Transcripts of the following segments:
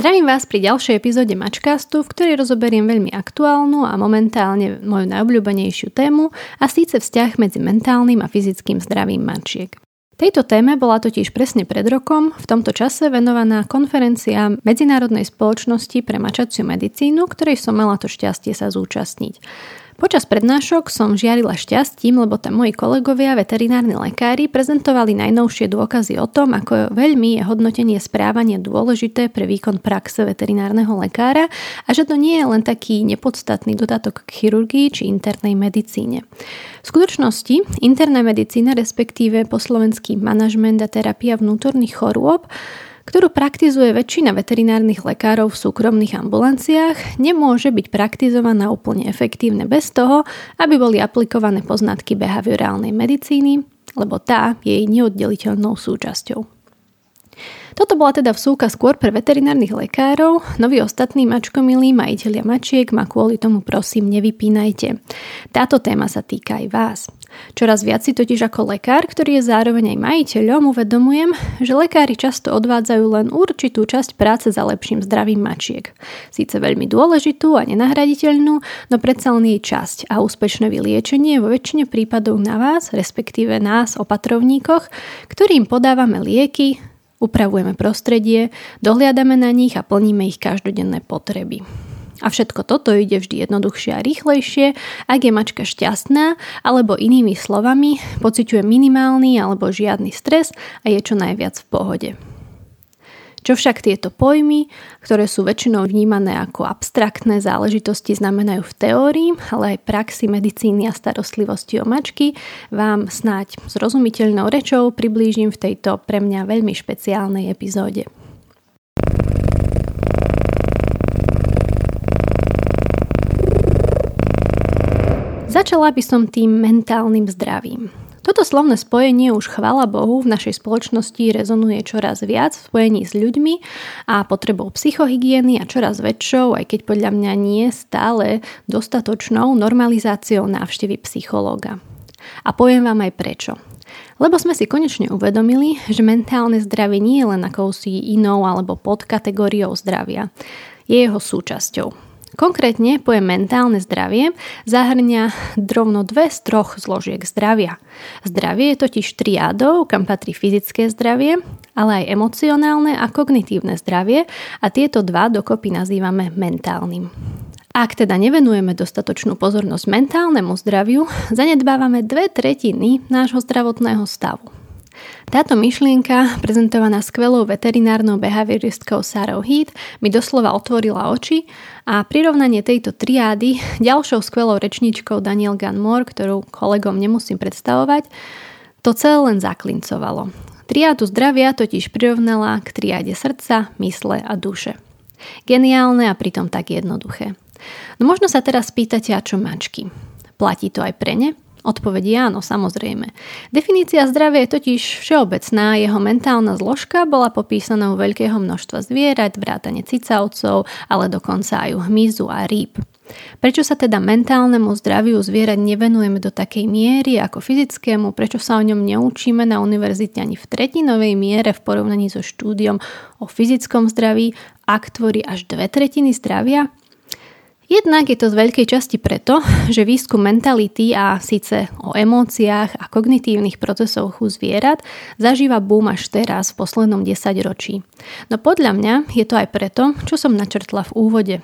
Zdravím vás pri ďalšej epizóde Mačkastu, v ktorej rozoberiem veľmi aktuálnu a momentálne moju najobľúbenejšiu tému a síce vzťah medzi mentálnym a fyzickým zdravím mačiek. Tejto téme bola totiž presne pred rokom v tomto čase venovaná konferencia Medzinárodnej spoločnosti pre mačaciu medicínu, ktorej som mala to šťastie sa zúčastniť. Počas prednášok som žiarila šťastím, lebo tam moji kolegovia, veterinárni lekári, prezentovali najnovšie dôkazy o tom, ako veľmi je hodnotenie správania dôležité pre výkon praxe veterinárneho lekára a že to nie je len taký nepodstatný dodatok k chirurgii či internej medicíne. V skutočnosti interná medicína, respektíve po slovenský manažment a terapia vnútorných chorôb, ktorú praktizuje väčšina veterinárnych lekárov v súkromných ambulanciách, nemôže byť praktizovaná úplne efektívne bez toho, aby boli aplikované poznatky behaviorálnej medicíny, lebo tá je jej neoddeliteľnou súčasťou. Toto bola teda vsúka skôr pre veterinárnych lekárov, no vy ostatní mačkomilí majiteľia mačiek ma kvôli tomu prosím nevypínajte. Táto téma sa týka aj vás. Čoraz viac si totiž ako lekár, ktorý je zároveň aj majiteľom, uvedomujem, že lekári často odvádzajú len určitú časť práce za lepším zdravím mačiek. Síce veľmi dôležitú a nenahraditeľnú, no predsa len jej časť a úspešné vyliečenie vo väčšine prípadov na vás, respektíve nás, opatrovníkoch, ktorým podávame lieky, upravujeme prostredie, dohliadame na nich a plníme ich každodenné potreby. A všetko toto ide vždy jednoduchšie a rýchlejšie, ak je mačka šťastná, alebo inými slovami, pociťuje minimálny alebo žiadny stres a je čo najviac v pohode. Čo však tieto pojmy, ktoré sú väčšinou vnímané ako abstraktné záležitosti, znamenajú v teórii, ale aj praxi medicíny a starostlivosti o mačky, vám snáď zrozumiteľnou rečou priblížim v tejto pre mňa veľmi špeciálnej epizóde. Začala by som tým mentálnym zdravím. Toto slovné spojenie už chvala Bohu v našej spoločnosti rezonuje čoraz viac v spojení s ľuďmi a potrebou psychohygieny a čoraz väčšou, aj keď podľa mňa nie stále dostatočnou normalizáciou návštevy psychológa. A poviem vám aj prečo. Lebo sme si konečne uvedomili, že mentálne zdravie nie je len akousi inou alebo podkategóriou zdravia. Je jeho súčasťou. Konkrétne pojem mentálne zdravie zahrňa drovno dve z troch zložiek zdravia. Zdravie je totiž triádou, kam patrí fyzické zdravie, ale aj emocionálne a kognitívne zdravie a tieto dva dokopy nazývame mentálnym. Ak teda nevenujeme dostatočnú pozornosť mentálnemu zdraviu, zanedbávame dve tretiny nášho zdravotného stavu. Táto myšlienka, prezentovaná skvelou veterinárnou behavioristkou Sarah Heath, mi doslova otvorila oči a prirovnanie tejto triády ďalšou skvelou rečničkou Daniel Gunmore, ktorú kolegom nemusím predstavovať, to celé len zaklincovalo. Triádu zdravia totiž prirovnala k triáde srdca, mysle a duše. Geniálne a pritom tak jednoduché. No možno sa teraz spýtate, a čo mačky? Platí to aj pre ne? Odpoveď je áno, samozrejme. Definícia zdravia je totiž všeobecná, jeho mentálna zložka bola popísaná u veľkého množstva zvierat, vrátane cicavcov, ale dokonca aj u hmyzu a rýb. Prečo sa teda mentálnemu zdraviu zvierat nevenujeme do takej miery ako fyzickému, prečo sa o ňom neučíme na univerzite ani v tretinovej miere v porovnaní so štúdiom o fyzickom zdraví, ak tvorí až dve tretiny zdravia? Jednak je to z veľkej časti preto, že výskum mentality a síce o emóciách a kognitívnych procesoch u zvierat zažíva boom až teraz v poslednom desaťročí. No podľa mňa je to aj preto, čo som načrtla v úvode.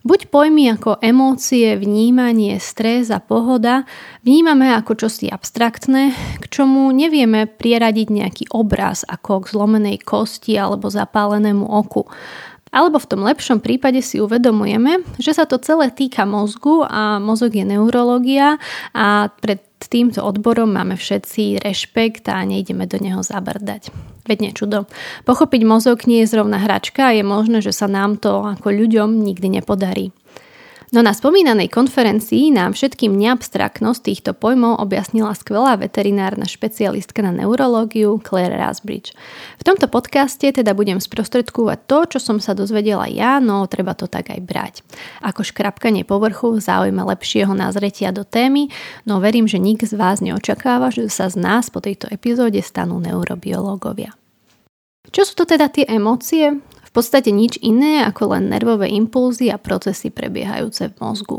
Buď pojmy ako emócie, vnímanie, stres a pohoda vnímame ako čosi abstraktné, k čomu nevieme prieradiť nejaký obraz ako k zlomenej kosti alebo zapálenému oku. Alebo v tom lepšom prípade si uvedomujeme, že sa to celé týka mozgu a mozog je neurológia a pred týmto odborom máme všetci rešpekt a nejdeme do neho zabrdať. Veď čudo. Pochopiť mozog nie je zrovna hračka a je možné, že sa nám to ako ľuďom nikdy nepodarí. No na spomínanej konferencii nám všetkým neabstraktnosť týchto pojmov objasnila skvelá veterinárna špecialistka na neurológiu Claire Rasbridge. V tomto podcaste teda budem sprostredkovať to, čo som sa dozvedela ja, no treba to tak aj brať. Ako škrapkanie povrchu záujme lepšieho názretia do témy, no verím, že nik z vás neočakáva, že sa z nás po tejto epizóde stanú neurobiológovia. Čo sú to teda tie emócie? V podstate nič iné ako len nervové impulzy a procesy prebiehajúce v mozgu.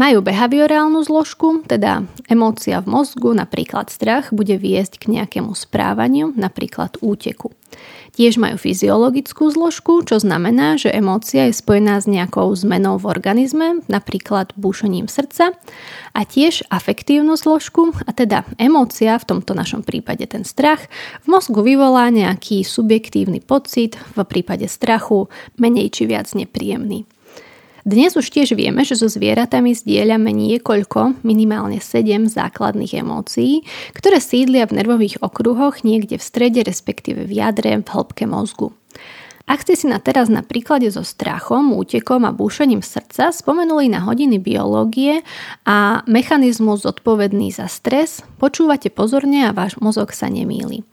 Majú behaviorálnu zložku, teda emócia v mozgu, napríklad strach, bude viesť k nejakému správaniu, napríklad úteku. Tiež majú fyziologickú zložku, čo znamená, že emócia je spojená s nejakou zmenou v organizme, napríklad búšením srdca, a tiež afektívnu zložku, a teda emócia, v tomto našom prípade ten strach, v mozgu vyvolá nejaký subjektívny pocit, v prípade strachu menej či viac nepríjemný. Dnes už tiež vieme, že so zvieratami zdieľame niekoľko, minimálne 7 základných emócií, ktoré sídlia v nervových okruhoch niekde v strede, respektíve v jadre, v hĺbke mozgu. Ak ste si na teraz na príklade so strachom, útekom a búšením srdca spomenuli na hodiny biológie a mechanizmus zodpovedný za stres, počúvate pozorne a váš mozog sa nemýli.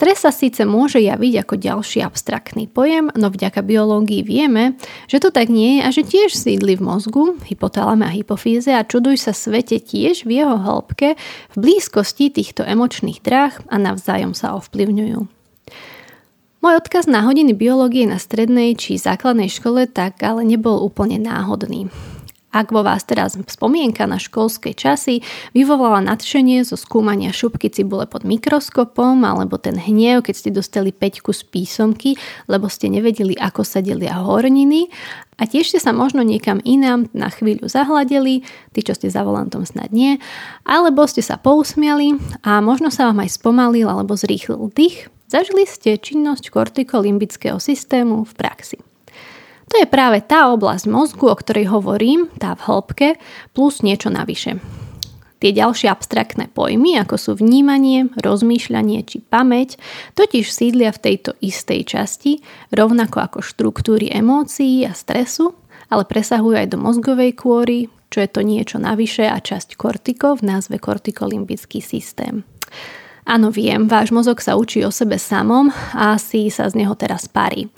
Stres sa síce môže javiť ako ďalší abstraktný pojem, no vďaka biológii vieme, že to tak nie je a že tiež sídli v mozgu, hypotalame a hypofíze a čuduj sa svete tiež v jeho hĺbke v blízkosti týchto emočných dráh a navzájom sa ovplyvňujú. Môj odkaz na hodiny biológie na strednej či základnej škole tak ale nebol úplne náhodný. Ak vo vás teraz spomienka na školské časy vyvolala nadšenie zo skúmania šupky cibule pod mikroskopom alebo ten hnev, keď ste dostali peťku z písomky, lebo ste nevedeli, ako sa delia horniny. A tiež ste sa možno niekam inám na chvíľu zahladeli, tí, čo ste za volantom snad nie, alebo ste sa pousmiali a možno sa vám aj spomalil alebo zrýchlil dých, Zažili ste činnosť kortikolimbického systému v praxi. To je práve tá oblasť mozgu, o ktorej hovorím, tá v hĺbke, plus niečo navyše. Tie ďalšie abstraktné pojmy, ako sú vnímanie, rozmýšľanie či pamäť, totiž sídlia v tejto istej časti, rovnako ako štruktúry emócií a stresu, ale presahujú aj do mozgovej kôry, čo je to niečo navyše a časť kortikov v názve kortikolimbický systém. Áno, viem, váš mozog sa učí o sebe samom a asi sa z neho teraz parí.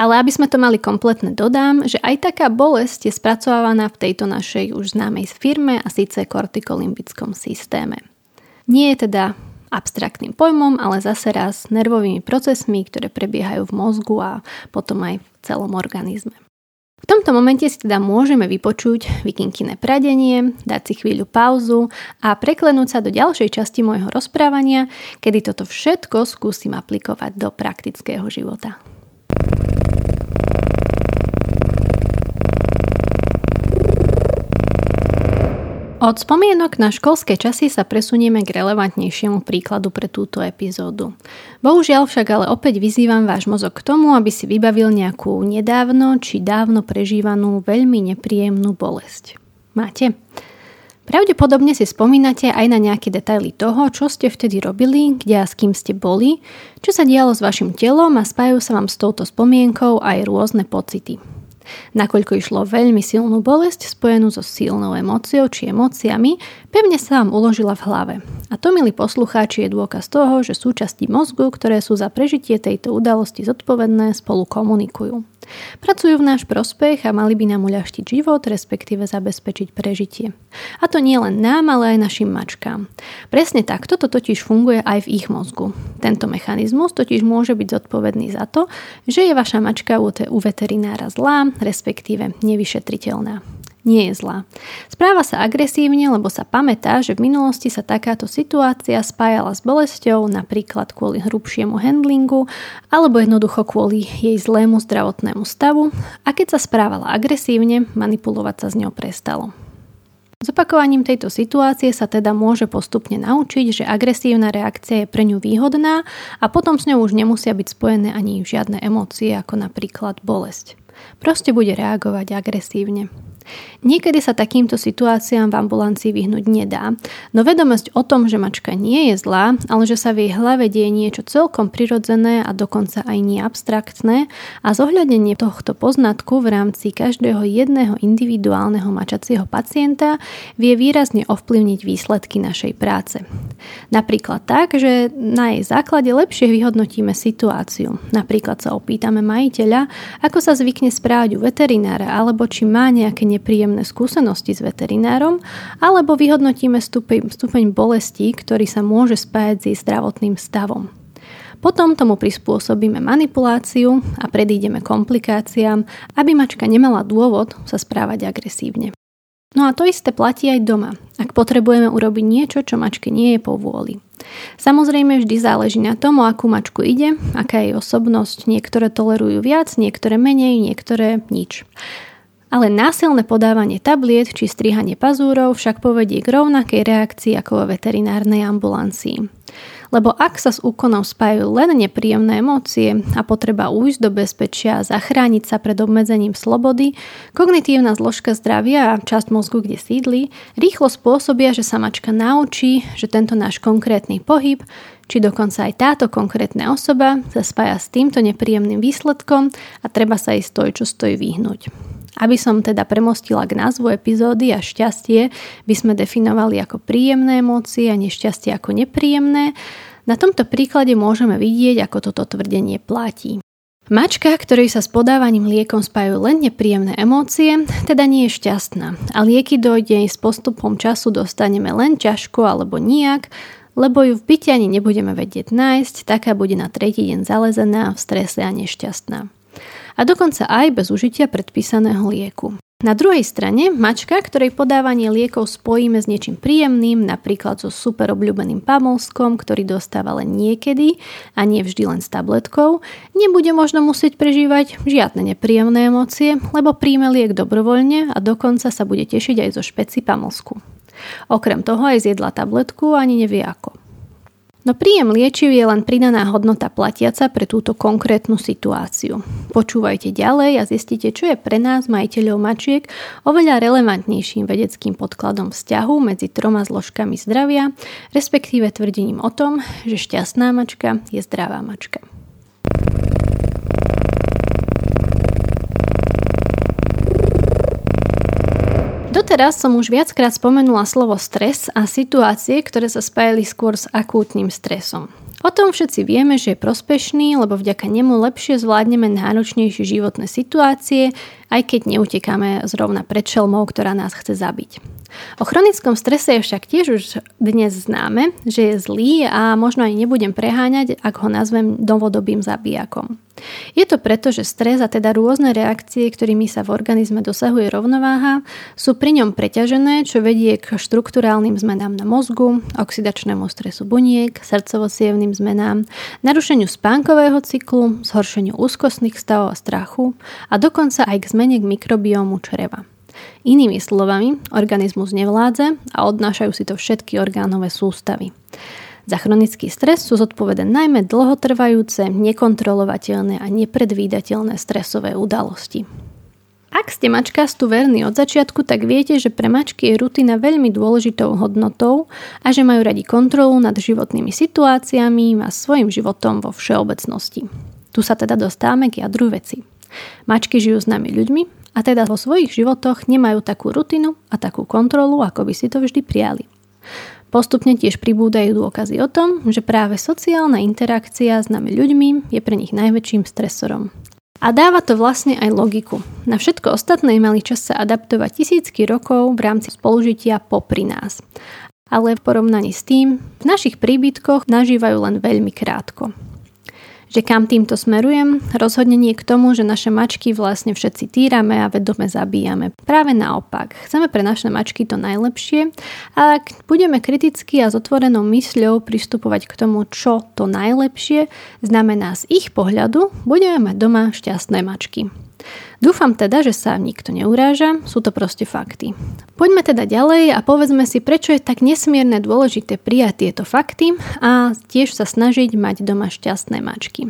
Ale aby sme to mali kompletne, dodám, že aj taká bolesť je spracovávaná v tejto našej už známej firme a síce kortikolimbickom systéme. Nie je teda abstraktným pojmom, ale zase raz nervovými procesmi, ktoré prebiehajú v mozgu a potom aj v celom organizme. V tomto momente si teda môžeme vypočuť vikinkyné pradenie, dať si chvíľu pauzu a preklenúť sa do ďalšej časti môjho rozprávania, kedy toto všetko skúsim aplikovať do praktického života. Od spomienok na školské časy sa presunieme k relevantnejšiemu príkladu pre túto epizódu. Bohužiaľ však ale opäť vyzývam váš mozog k tomu, aby si vybavil nejakú nedávno či dávno prežívanú veľmi nepríjemnú bolesť. Máte? Pravdepodobne si spomínate aj na nejaké detaily toho, čo ste vtedy robili, kde a s kým ste boli, čo sa dialo s vašim telom a spájajú sa vám s touto spomienkou aj rôzne pocity nakoľko išlo veľmi silnú bolesť spojenú so silnou emóciou či emóciami, pevne sa vám uložila v hlave. A to, milí poslucháči, je dôkaz toho, že súčasti mozgu, ktoré sú za prežitie tejto udalosti zodpovedné, spolu komunikujú. Pracujú v náš prospech a mali by nám uľahčiť život, respektíve zabezpečiť prežitie. A to nie len nám, ale aj našim mačkám. Presne takto to totiž funguje aj v ich mozgu. Tento mechanizmus totiž môže byť zodpovedný za to, že je vaša mačka u veterinára zlá, respektíve nevyšetriteľná nie je zlá. Správa sa agresívne, lebo sa pamätá, že v minulosti sa takáto situácia spájala s bolesťou, napríklad kvôli hrubšiemu handlingu, alebo jednoducho kvôli jej zlému zdravotnému stavu a keď sa správala agresívne, manipulovať sa s ňou prestalo. S opakovaním tejto situácie sa teda môže postupne naučiť, že agresívna reakcia je pre ňu výhodná a potom s ňou už nemusia byť spojené ani žiadne emócie ako napríklad bolesť. Proste bude reagovať agresívne. Niekedy sa takýmto situáciám v ambulancii vyhnúť nedá, no vedomosť o tom, že mačka nie je zlá, ale že sa v jej hlave deje niečo celkom prirodzené a dokonca aj nie abstraktné a zohľadenie tohto poznatku v rámci každého jedného individuálneho mačacieho pacienta vie výrazne ovplyvniť výsledky našej práce. Napríklad tak, že na jej základe lepšie vyhodnotíme situáciu. Napríklad sa opýtame majiteľa, ako sa zvykne správať u veterinára alebo či má nejaké nepríjemné skúsenosti s veterinárom, alebo vyhodnotíme stupeň, stupeň bolesti, ktorý sa môže spájať s zdravotným stavom. Potom tomu prispôsobíme manipuláciu a predídeme komplikáciám, aby mačka nemala dôvod sa správať agresívne. No a to isté platí aj doma, ak potrebujeme urobiť niečo, čo mačke nie je po vôli. Samozrejme vždy záleží na tom, o akú mačku ide, aká je jej osobnosť. Niektoré tolerujú viac, niektoré menej, niektoré nič. Ale násilné podávanie tabliet či strihanie pazúrov však povedie k rovnakej reakcii ako vo veterinárnej ambulancii. Lebo ak sa s úkonom spájajú len nepríjemné emócie a potreba újsť do bezpečia a zachrániť sa pred obmedzením slobody, kognitívna zložka zdravia a časť mozgu, kde sídli, rýchlo spôsobia, že sa mačka naučí, že tento náš konkrétny pohyb či dokonca aj táto konkrétna osoba sa spája s týmto nepríjemným výsledkom a treba sa jej stoj, čo stojí vyhnúť. Aby som teda premostila k názvu epizódy a šťastie by sme definovali ako príjemné emócie a nešťastie ako nepríjemné, na tomto príklade môžeme vidieť, ako toto tvrdenie platí. Mačka, ktorej sa s podávaním liekom spájajú len nepríjemné emócie, teda nie je šťastná. A lieky dojde s postupom času dostaneme len ťažko alebo nijak, lebo ju v byte ani nebudeme vedieť nájsť, taká bude na tretí deň zalezená, v strese a nešťastná a dokonca aj bez užitia predpísaného lieku. Na druhej strane, mačka, ktorej podávanie liekov spojíme s niečím príjemným, napríklad so super obľúbeným pamolskom, ktorý dostáva len niekedy a nie vždy len s tabletkou, nebude možno musieť prežívať žiadne nepríjemné emócie, lebo príjme liek dobrovoľne a dokonca sa bude tešiť aj zo špeci pamolsku. Okrem toho aj zjedla tabletku ani nevie ako. No príjem liečiv je len pridaná hodnota platiaca pre túto konkrétnu situáciu. Počúvajte ďalej a zistite, čo je pre nás, majiteľov mačiek, oveľa relevantnejším vedeckým podkladom vzťahu medzi troma zložkami zdravia, respektíve tvrdením o tom, že šťastná mačka je zdravá mačka. Doteraz som už viackrát spomenula slovo stres a situácie, ktoré sa spájali skôr s akútnym stresom. O tom všetci vieme, že je prospešný, lebo vďaka nemu lepšie zvládneme náročnejšie životné situácie, aj keď neutekáme zrovna pred šelmou, ktorá nás chce zabiť. O chronickom strese je však tiež už dnes známe, že je zlý a možno aj nebudem preháňať, ak ho nazvem novodobým zabijakom. Je to preto, že stres a teda rôzne reakcie, ktorými sa v organizme dosahuje rovnováha, sú pri ňom preťažené, čo vedie k štruktúrálnym zmenám na mozgu, oxidačnému stresu buniek, srdcovo zmenám, narušeniu spánkového cyklu, zhoršeniu úzkostných stavov a strachu a dokonca aj k zmene k mikrobiomu čreva. Inými slovami, organizmus nevládze a odnášajú si to všetky orgánové sústavy. Za chronický stres sú zodpovedané najmä dlhotrvajúce, nekontrolovateľné a nepredvídateľné stresové udalosti. Ak ste mačkastu verní od začiatku, tak viete, že pre mačky je rutina veľmi dôležitou hodnotou a že majú radi kontrolu nad životnými situáciami a svojim životom vo všeobecnosti. Tu sa teda dostávame k jadru veci. Mačky žijú s nami ľuďmi a teda vo svojich životoch nemajú takú rutinu a takú kontrolu, ako by si to vždy prijali. Postupne tiež pribúdajú dôkazy o tom, že práve sociálna interakcia s nami ľuďmi je pre nich najväčším stresorom. A dáva to vlastne aj logiku. Na všetko ostatné mali čas sa adaptovať tisícky rokov v rámci spolužitia popri nás. Ale v porovnaní s tým, v našich príbytkoch nažívajú len veľmi krátko že kam týmto smerujem? Rozhodne nie k tomu, že naše mačky vlastne všetci týrame a vedome zabíjame. Práve naopak. Chceme pre naše mačky to najlepšie a ak budeme kriticky a s otvorenou mysľou pristupovať k tomu, čo to najlepšie znamená z ich pohľadu, budeme mať doma šťastné mačky. Dúfam teda, že sa nikto neuráža, sú to proste fakty. Poďme teda ďalej a povedzme si, prečo je tak nesmierne dôležité prijať tieto fakty a tiež sa snažiť mať doma šťastné mačky.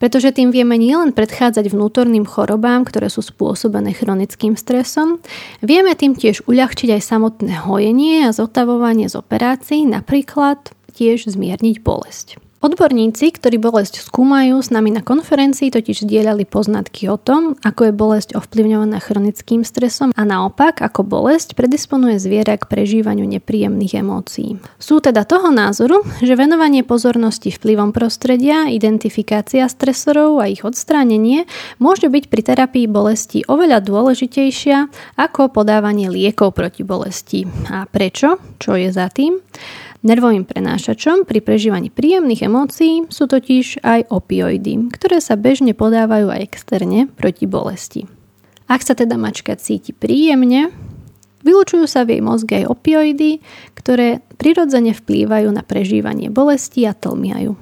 Pretože tým vieme nielen predchádzať vnútorným chorobám, ktoré sú spôsobené chronickým stresom, vieme tým tiež uľahčiť aj samotné hojenie a zotavovanie z operácií, napríklad tiež zmierniť bolesť. Odborníci, ktorí bolesť skúmajú, s nami na konferencii totiž zdieľali poznatky o tom, ako je bolesť ovplyvňovaná chronickým stresom a naopak, ako bolesť predisponuje zviera k prežívaniu nepríjemných emócií. Sú teda toho názoru, že venovanie pozornosti vplyvom prostredia, identifikácia stresorov a ich odstránenie môže byť pri terapii bolesti oveľa dôležitejšia ako podávanie liekov proti bolesti. A prečo? Čo je za tým? Nervovým prenášačom pri prežívaní príjemných emócií sú totiž aj opioidy, ktoré sa bežne podávajú aj externe proti bolesti. Ak sa teda mačka cíti príjemne, vylučujú sa v jej mozge aj opioidy, ktoré prirodzene vplývajú na prežívanie bolesti a tlmiajú.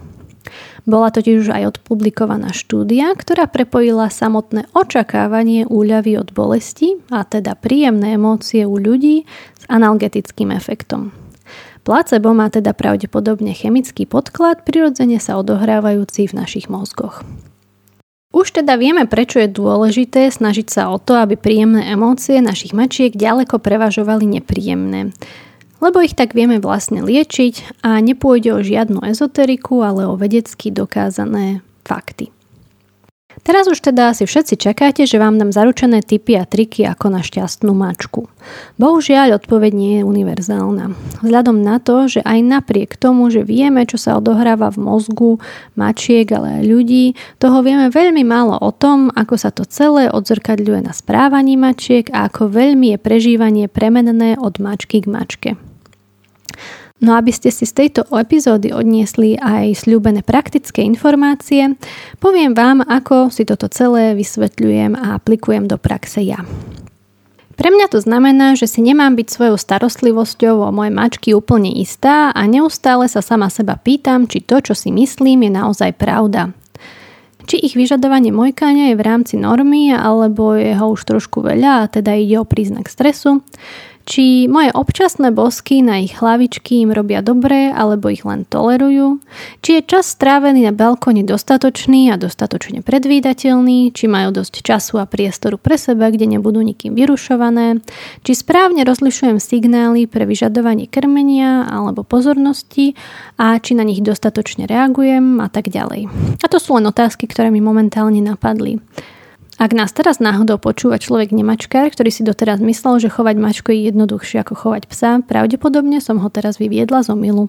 Bola totiž už aj odpublikovaná štúdia, ktorá prepojila samotné očakávanie úľavy od bolesti, a teda príjemné emócie u ľudí, s analgetickým efektom. Placebo má teda pravdepodobne chemický podklad, prirodzene sa odohrávajúci v našich mozgoch. Už teda vieme, prečo je dôležité snažiť sa o to, aby príjemné emócie našich mačiek ďaleko prevažovali nepríjemné. Lebo ich tak vieme vlastne liečiť a nepôjde o žiadnu ezoteriku, ale o vedecky dokázané fakty. Teraz už teda asi všetci čakáte, že vám dám zaručené tipy a triky ako na šťastnú mačku. Bohužiaľ odpoveď nie je univerzálna. Vzhľadom na to, že aj napriek tomu, že vieme, čo sa odohráva v mozgu mačiek, ale aj ľudí, toho vieme veľmi málo o tom, ako sa to celé odzrkadľuje na správaní mačiek a ako veľmi je prežívanie premenné od mačky k mačke. No aby ste si z tejto epizódy odniesli aj sľúbené praktické informácie, poviem vám, ako si toto celé vysvetľujem a aplikujem do praxe ja. Pre mňa to znamená, že si nemám byť svojou starostlivosťou o moje mačky úplne istá a neustále sa sama seba pýtam, či to, čo si myslím, je naozaj pravda. Či ich vyžadovanie mojkania je v rámci normy, alebo je ho už trošku veľa a teda ide o príznak stresu či moje občasné bosky na ich hlavičky im robia dobre alebo ich len tolerujú, či je čas strávený na balkóne dostatočný a dostatočne predvídateľný, či majú dosť času a priestoru pre seba, kde nebudú nikým vyrušované, či správne rozlišujem signály pre vyžadovanie krmenia alebo pozornosti a či na nich dostatočne reagujem a tak ďalej. A to sú len otázky, ktoré mi momentálne napadli. Ak nás teraz náhodou počúva človek nemačkár, ktorý si doteraz myslel, že chovať mačku je jednoduchšie ako chovať psa, pravdepodobne som ho teraz vyviedla z omilu.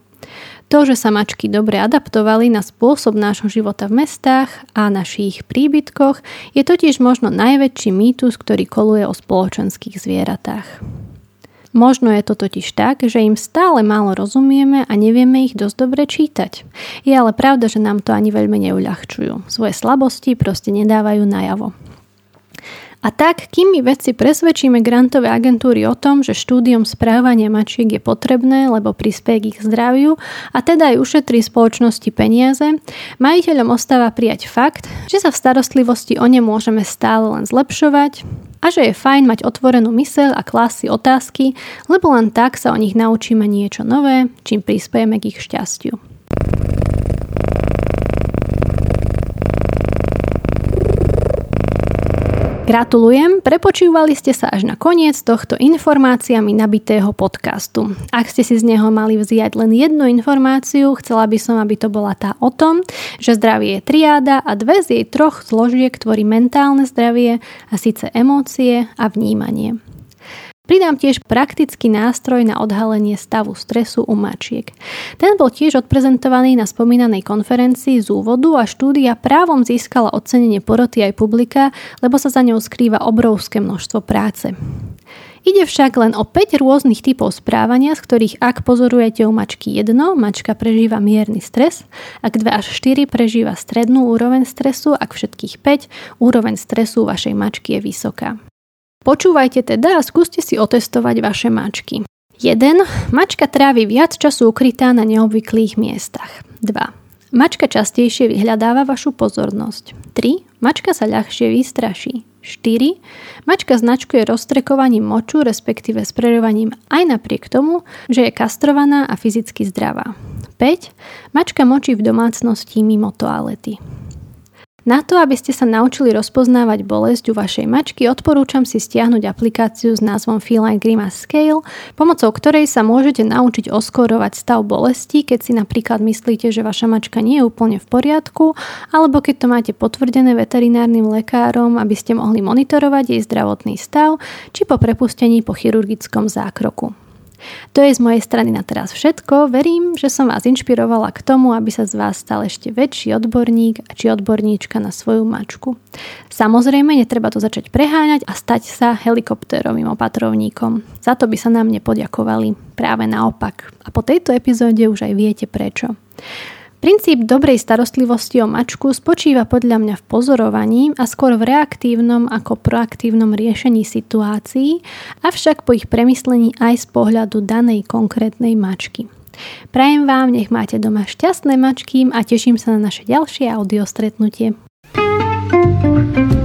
To, že sa mačky dobre adaptovali na spôsob nášho života v mestách a našich príbytkoch, je totiž možno najväčší mýtus, ktorý koluje o spoločenských zvieratách. Možno je to totiž tak, že im stále málo rozumieme a nevieme ich dosť dobre čítať. Je ale pravda, že nám to ani veľmi neuľahčujú. Svoje slabosti proste nedávajú najavo. A tak, kým my vedci presvedčíme grantové agentúry o tom, že štúdium správania mačiek je potrebné, lebo prispieje k ich zdraviu a teda aj ušetrí spoločnosti peniaze, majiteľom ostáva prijať fakt, že sa v starostlivosti o ne môžeme stále len zlepšovať a že je fajn mať otvorenú myseľ a klásy otázky, lebo len tak sa o nich naučíme niečo nové, čím prispiejeme k ich šťastiu. Gratulujem, prepočúvali ste sa až na koniec tohto informáciami nabitého podcastu. Ak ste si z neho mali vziať len jednu informáciu, chcela by som, aby to bola tá o tom, že zdravie je triáda a dve z jej troch zložiek tvorí mentálne zdravie a síce emócie a vnímanie. Pridám tiež praktický nástroj na odhalenie stavu stresu u mačiek. Ten bol tiež odprezentovaný na spomínanej konferencii z úvodu a štúdia právom získala ocenenie poroty aj publika, lebo sa za ňou skrýva obrovské množstvo práce. Ide však len o 5 rôznych typov správania, z ktorých ak pozorujete u mačky 1, mačka prežíva mierny stres, ak 2 až 4 prežíva strednú úroveň stresu, ak všetkých 5, úroveň stresu vašej mačky je vysoká. Počúvajte teda a skúste si otestovať vaše mačky. 1. Mačka trávi viac času ukrytá na neobvyklých miestach. 2. Mačka častejšie vyhľadáva vašu pozornosť. 3. Mačka sa ľahšie vystraší. 4. Mačka značkuje roztrekovaním moču, respektíve sprerovaním aj napriek tomu, že je kastrovaná a fyzicky zdravá. 5. Mačka močí v domácnosti mimo toalety. Na to, aby ste sa naučili rozpoznávať bolesť u vašej mačky, odporúčam si stiahnuť aplikáciu s názvom Feline Grimace Scale, pomocou ktorej sa môžete naučiť oskorovať stav bolesti, keď si napríklad myslíte, že vaša mačka nie je úplne v poriadku, alebo keď to máte potvrdené veterinárnym lekárom, aby ste mohli monitorovať jej zdravotný stav, či po prepustení po chirurgickom zákroku. To je z mojej strany na teraz všetko. Verím, že som vás inšpirovala k tomu, aby sa z vás stal ešte väčší odborník či odborníčka na svoju mačku. Samozrejme, netreba to začať preháňať a stať sa helikoptérovým opatrovníkom. Za to by sa nám nepodiakovali. Práve naopak. A po tejto epizóde už aj viete prečo. Princíp dobrej starostlivosti o mačku spočíva podľa mňa v pozorovaní a skôr v reaktívnom ako proaktívnom riešení situácií, avšak po ich premyslení aj z pohľadu danej konkrétnej mačky. Prajem vám, nech máte doma šťastné mačky a teším sa na naše ďalšie audio stretnutie. thank you